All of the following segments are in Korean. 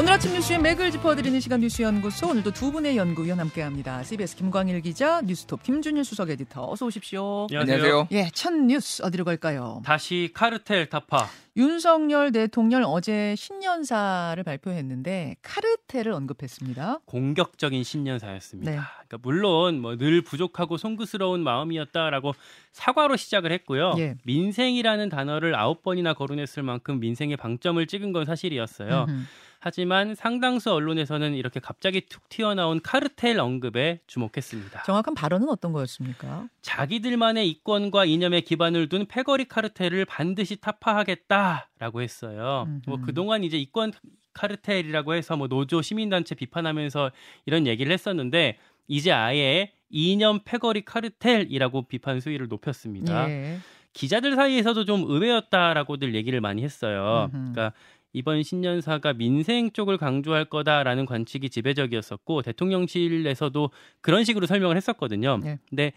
오늘 아침 뉴스의 맥을 짚어드리는 시간 뉴스연구소 오늘도 두 분의 연구위원 함께합니다. CBS 김광일 기자, 뉴스톱 김준일 수석 에디터 어서 오십시오. 안녕하세요. 예, 첫 뉴스 어디로 갈까요? 다시 카르텔 타파. 윤석열 대통령 어제 신년사를 발표했는데 카르텔을 언급했습니다. 공격적인 신년사였습니다. 네. 그러니까 물론 뭐 늘 부족하고 송구스러운 마음이었다라고 사과로 시작을 했고요. 예. 민생이라는 단어를 아홉 번이나 거론했을 만큼 민생의 방점을 찍은 건 사실이었어요. 음흠. 하지만 상당수 언론에서는 이렇게 갑자기 툭 튀어나온 카르텔 언급에 주목했습니다. 정확한 발언은 어떤 거였습니까? 자기들만의 이권과 이념에 기반을 둔 패거리 카르텔을 반드시 타파하겠다라고 했어요. 음흠. 뭐 그동안 이제 이권 카르텔이라고 해서 뭐 노조 시민단체 비판하면서 이런 얘기를 했었는데 이제 아예 이념 패거리 카르텔이라고 비판 수위를 높였습니다. 예. 기자들 사이에서도 좀 의외였다라고들 얘기를 많이 했어요. 음흠. 그러니까 이번 신년사가 민생 쪽을 강조할 거다라는 관측이 지배적이었었고 대통령실에서도 그런 식으로 설명을 했었거든요. 네. 근데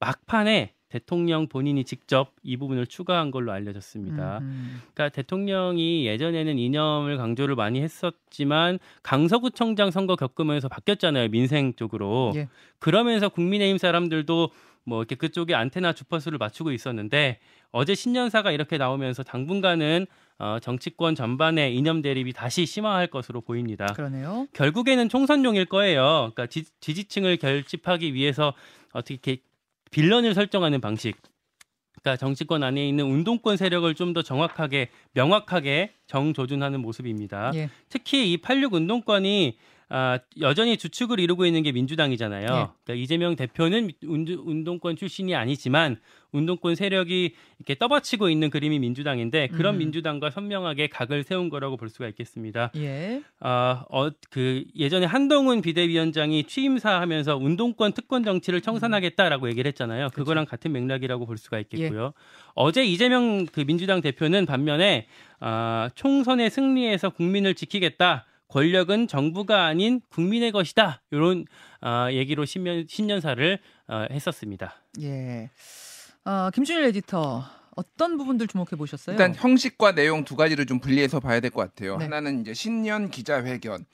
막판에 대통령 본인이 직접 이 부분을 추가한 걸로 알려졌습니다. 음흠. 그러니까 대통령이 예전에는 이념을 강조를 많이 했었지만 강서구청장 선거 겪으면서 바뀌었잖아요 민생 쪽으로. 예. 그러면서 국민의힘 사람들도 뭐 이렇게 그쪽에 안테나 주파수를 맞추고 있었는데 어제 신년사가 이렇게 나오면서 당분간은 어, 정치권 전반의 이념 대립이 다시 심화할 것으로 보입니다. 그러네요. 결국에는 총선용일 거예요. 그러니까 지, 지층을 결집하기 위해서 어떻게 빌런을 설정하는 방식. 그러니까 정치권 안에 있는 운동권 세력을 좀 더 정확하게 명확하게 정조준하는 모습입니다. 예. 특히 이 86 운동권이 아, 여전히 주축을 이루고 있는 게 민주당이잖아요. 네. 그러니까 이재명 대표는 운- 운동권 출신이 아니지만 운동권 세력이 이렇게 떠받치고 있는 그림이 민주당인데 그런 음. 민주당과 선명하게 각을 세운 거라고 볼 수가 있겠습니다. 예. 아, 어, 그 예전에 한동훈 비대위원장이 취임사 하면서 운동권 특권 정치를 청산하겠다라고 얘기를 했잖아요. 그거랑 같은 맥락이라고 볼 수가 있겠고요. 어제 이재명 그 민주당 대표는 반면에 아, 총선의 승리에서 국민을 지키겠다. 권력은 정부가 아닌 국민의 것이다. 이런 아, 얘기로 신년, 신년사를 아, 했었습니다. 예. 아, 김준일 에디터 어떤 부분들 주목해 보셨어요? 일단 형식과 내용 두 가지를 좀 분리해서 봐야 될 것 같아요. 네. 하나는 이제 신년 기자회견.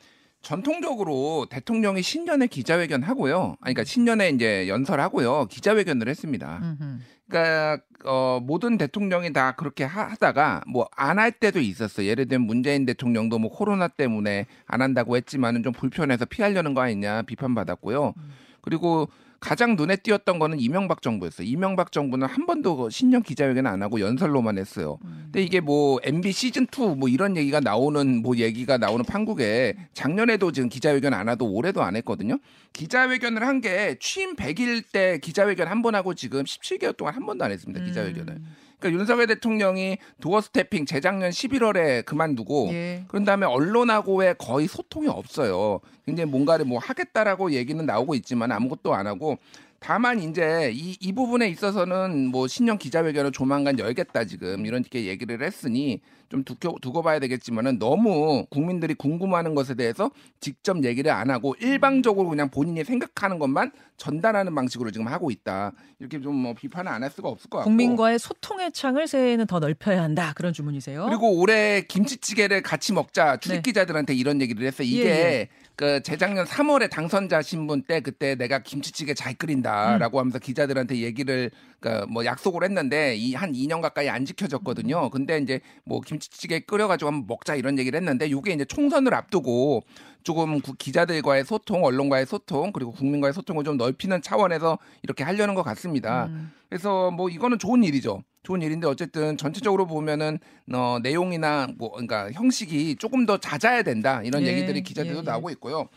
전통적으로 대통령이 신년에 기자회견 하고요. 아니 그러니까 신년에 이제 연설하고요. 기자회견을 했습니다. 음흠. 그러니까 어, 모든 대통령이 다 그렇게 하, 하다가 뭐 안 할 때도 있었어요. 예를 들면 문재인 대통령도 뭐 코로나 때문에 안 한다고 했지만은 좀 불편해서 피하려는 거 아니냐 비판받았고요. 그리고 가장 눈에 띄었던 거는 이명박 정부였어요. 이명박 정부는 한 번도 그 신년 기자회견 안 하고 연설로만 했어요. 근데 이게 뭐 MB 시즌 2 뭐 이런 얘기가 나오는 뭐 얘기가 나오는 판국에 작년에도 지금 기자회견 안 하도 올해도 안 했거든요. 기자회견을 한 게 취임 100일 때 기자회견 한 번 하고 지금 17개월 동안 한 번도 안 했습니다. 기자회견을. 음. 그러니까 윤석열 대통령이 도어 스태핑 재작년 11월에 그만두고 예. 그런 다음에 언론하고의 거의 소통이 없어요. 굉장히 뭔가를 뭐 하겠다라고 얘기는 나오고 있지만 아무것도 안 하고 다만 이제 이, 이 부분에 있어서는 뭐 신년 기자회견을 조만간 열겠다 지금 이렇게 얘기를 했으니 좀 두고, 두고 봐야 되겠지만은 너무 국민들이 궁금하는 것에 대해서 직접 얘기를 안 하고 일방적으로 그냥 본인이 생각하는 것만 전달하는 방식으로 지금 하고 있다. 이렇게 좀 뭐 비판을 안 할 수가 없을 것 같고. 국민과의 소통의 창을 새해에는 더 넓혀야 한다 그런 주문이세요. 그리고 올해 김치찌개를 같이 먹자 출입기자들한테 이런 얘기를 했어요. 이게 네. 예, 예. 그 재작년 3월에 당선자 신분 때 그때 내가 김치찌개 잘 음. 끓인다라고 하면서 기자들한테 얘기를 그뭐 약속을 했는데 이 한 2년 가까이 안 음. 지켜졌거든요. 근데 이제 뭐 김치찌개 끓여가지고 한번 먹자 이런 얘기를 했는데 이게 이제 총선을 앞두고 조금 구- 기자들과의 소통, 언론과의 소통 그리고 국민과의 소통을 좀 넓히는 차원에서 이렇게 하려는 것 같습니다. 음. 그래서 뭐 이거는 좋은 일이죠. 좋은 일인데 어쨌든 전체적으로 보면은 어 내용이나 뭐 그러니까 형식이 조금 더 잦아야 된다 이런 예, 얘기들이 기자들도 예, 예. 나오고 있고요.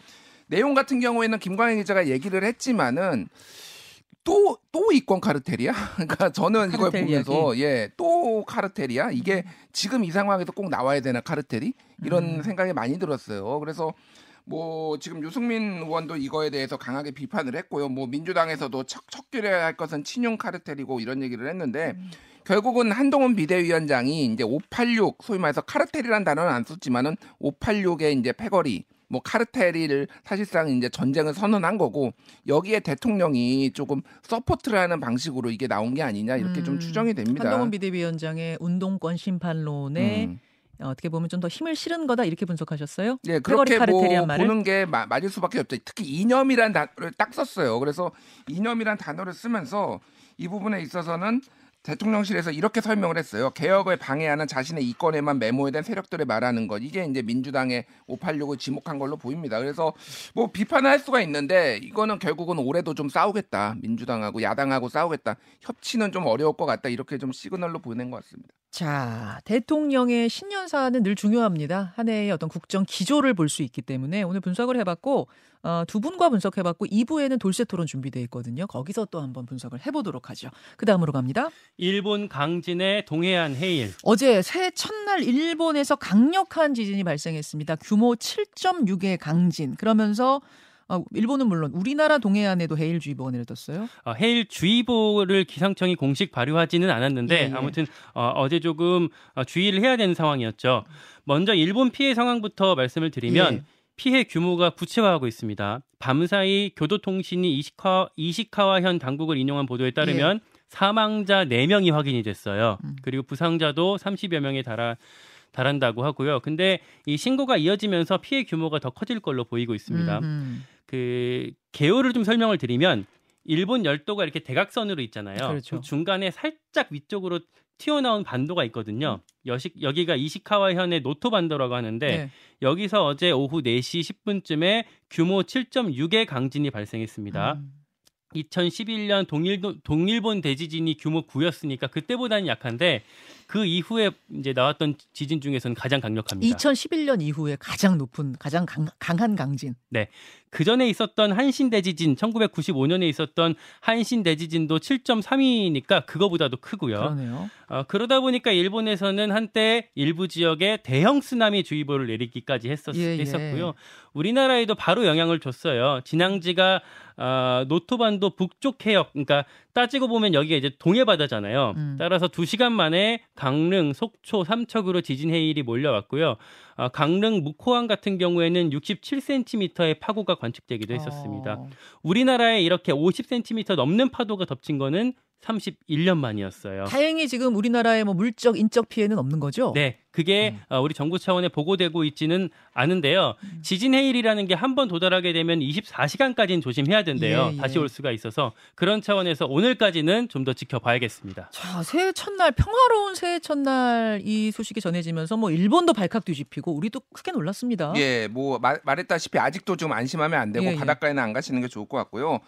내용 같은 경우에는 김광현 기자가 얘기를 했지만은 또 또 이권 카르텔이야? 그러니까 저는 이걸 보면서 예또 카르텔이야? 이게 지금 이 상황에서 꼭 나와야 되나 카르텔이? 이런 음. 생각이 많이 들었어요. 그래서 뭐 지금 유승민 의원도 이거에 대해서 강하게 비판을 했고요. 뭐 민주당에서도 척 척결해야 할 것은 친윤 카르텔이고 이런 얘기를 했는데 음. 결국은 한동훈 비대위원장이 이제 586 소위 말해서 카르텔이란 단어는 안 썼지만은 586의 이제 패거리 뭐 카르텔을 사실상 이제 전쟁을 선언한 거고 여기에 대통령이 조금 support를 하는 방식으로 이게 나온 게 아니냐 이렇게 좀 음, 추정이 됩니다. 한동훈 비대위원장의 운동권 심판론에 음. 어떻게 보면 좀 더 힘을 실은 거다 이렇게 분석하셨어요? 예, 그렇게 뭐? 보는 게 마- 맞을 수밖에 없죠. 특히 이념이란 단어를 딱 썼어요. 그래서 이념이란 단어를 쓰면서 이 부분에 있어서는 대통령실에서 이렇게 설명을 했어요. 개혁을 방해하는 자신의 이권에만 메모된 세력들을 말하는 것. 이게 이제 민주당의 586을 지목한 걸로 보입니다. 그래서 뭐 비판을 할 수가 있는데 이거는 결국은 올해도 좀 싸우겠다. 민주당하고 야당하고 싸우겠다. 협치는 좀 어려울 것 같다. 이렇게 좀 시그널로 보낸 것 같습니다. 자, 대통령의 신년사는 늘 중요합니다. 한 해의 어떤 국정 기조를 볼 수 있기 때문에 오늘 분석을 해봤고 어, 두 분과 분석해봤고 2부에는 돌쇠 토론 준비돼 있거든요. 거기서 또 한번 분석을 해보도록 하죠. 그 다음으로 갑니다. 일본 강진의 동해안 해일. 어제 새해 첫날 일본에서 강력한 지진이 발생했습니다. 규모 7.6의 강진. 그러면서 어, 일본은 물론 우리나라 동해안에도 해일주의보가 내려졌어요. 어, 해일 주의보를 기상청이 공식 발효하지는 않았는데 예, 예. 아무튼 어, 제 조금 어, 주의를 해야 되는 상황이었죠. 먼저 일본 피해 상황부터 말씀을 드리면 예. 피해 규모가 구체화하고 있습니다. 밤사이 교도통신이 이시카, 이시카와현 당국을 인용한 보도에 따르면 사망자 4명이 확인이 됐어요. 예. 음. 그리고 부상자도 30여 명에 달아 달한다고 하고요. 근데 이 신고가 이어지면서 피해 규모가 더 커질 걸로 보이고 있습니다. 음, 그 개요를 좀 설명을 드리면 일본 열도가 이렇게 대각선으로 있잖아요. 그렇죠. 그 중간에 살짝 위쪽으로 튀어나온 반도가 있거든요. 여식, 여기가 이시카와 현의 노토 반도라고 하는데 네. 여기서 어제 오후 4시 10분쯤에 규모 7.6의 강진이 발생했습니다. 음. 2011년 동일, 동일본 대지진이 규모 9였으니까 그때보다는 약한데 그 이후에 이제 나왔던 지진 중에서는 가장 강력합니다. 2011년 이후에 가장 높은 가장 강, 한 강진. 그 전에 있었던 한신 대지진 1995년에 있었던 한신 대지진도 7.3이니까 그거보다도 크고요. 그러네요. 어, 그러다 보니까 일본에서는 한때 일부 지역에 대형 쓰나미 주의보를 내리기까지 했었, 예, 예. 했었고요. 우리나라에도 바로 영향을 줬어요. 진앙지가 어, 노토반도 북쪽 해역, 그러니까 따지고 보면 여기가 이제 동해 바다잖아요. 음. 따라서 2시간 만에 강릉, 속초, 삼척으로 지진 해일이 몰려왔고요. 어, 강릉 묵호항 같은 경우에는 67cm의 파고가 관측되기도 했었습니다. 어. 우리나라에 이렇게 50cm 넘는 파도가 덮친 거는 31년 만이었어요. 다행히 지금 우리나라에 뭐 물적 인적 피해는 없는 거죠? 네, 그게 음. 어, 우리 정부 차원에 보고되고 있지는 않은데요. 지진 해일이라는 게 한 번 도달하게 되면 24시간까지는 조심해야 된대요. 예, 예. 다시 올 수가 있어서 그런 차원에서 오늘까지는 좀 더 지켜봐야겠습니다. 자, 새해 첫날 평화로운 새해 첫날 이 소식이 전해지면서 뭐 일본도 발칵 뒤집히고 우리도 크게 놀랐습니다. 예, 뭐 말, 말했다시피 아직도 좀 안심하면 안 되고 예, 예. 바닷가에는 안 가시는 게 좋을 것 같고요.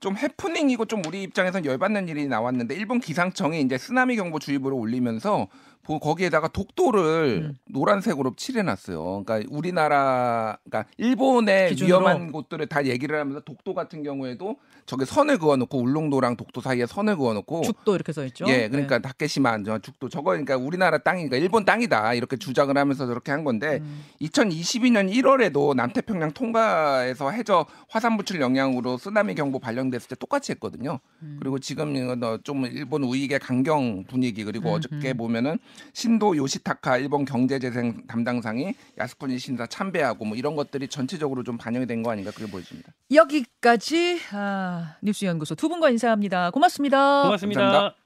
좀 해프닝이고 좀 우리 입장에선 열받는 일이 나왔는데 일본 기상청이 이제 쓰나미 경보 주의보를 올리면서 보- 거기에다가 독도를 음. 노란색으로 칠해놨어요. 그러니까 우리나라, 그러니까 일본의 기준으로. 위험한 곳들을 다 얘기를 하면서 독도 같은 경우에도 저기 선을 그어놓고 울릉도랑 독도 사이에 선을 그어놓고 죽도 이렇게 써 있죠. 예, 그러니까 네. 다케시마 저 죽도 저거 그러니까 우리나라 땅이니까 일본 땅이다 이렇게 주장을 하면서 저렇게 한 건데 음. 2022년 1월에도 남태평양 통과에서 해저 화산 분출 영향으로 쓰나미 경보 발령 됐을 때 똑같이 했거든요. 음. 그리고 지금 이거 좀 일본 우익의 강경 분위기 그리고 음, 어저께 음. 보면은 신도 요시타카 일본 경제재생 담당상이 야스쿠니 신사 참배하고 뭐 이런 것들이 전체적으로 좀 반영이 된 거 아닌가 그렇게 보여집니다. 여기까지 아, 뉴스연구소 두 분과 인사합니다. 고맙습니다. 고맙습니다. 감사합니다.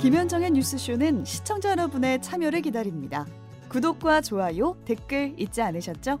김현정의 뉴스쇼는 시청자 여러분의 참여를 기다립니다. 구독과 좋아요, 댓글 잊지 않으셨죠?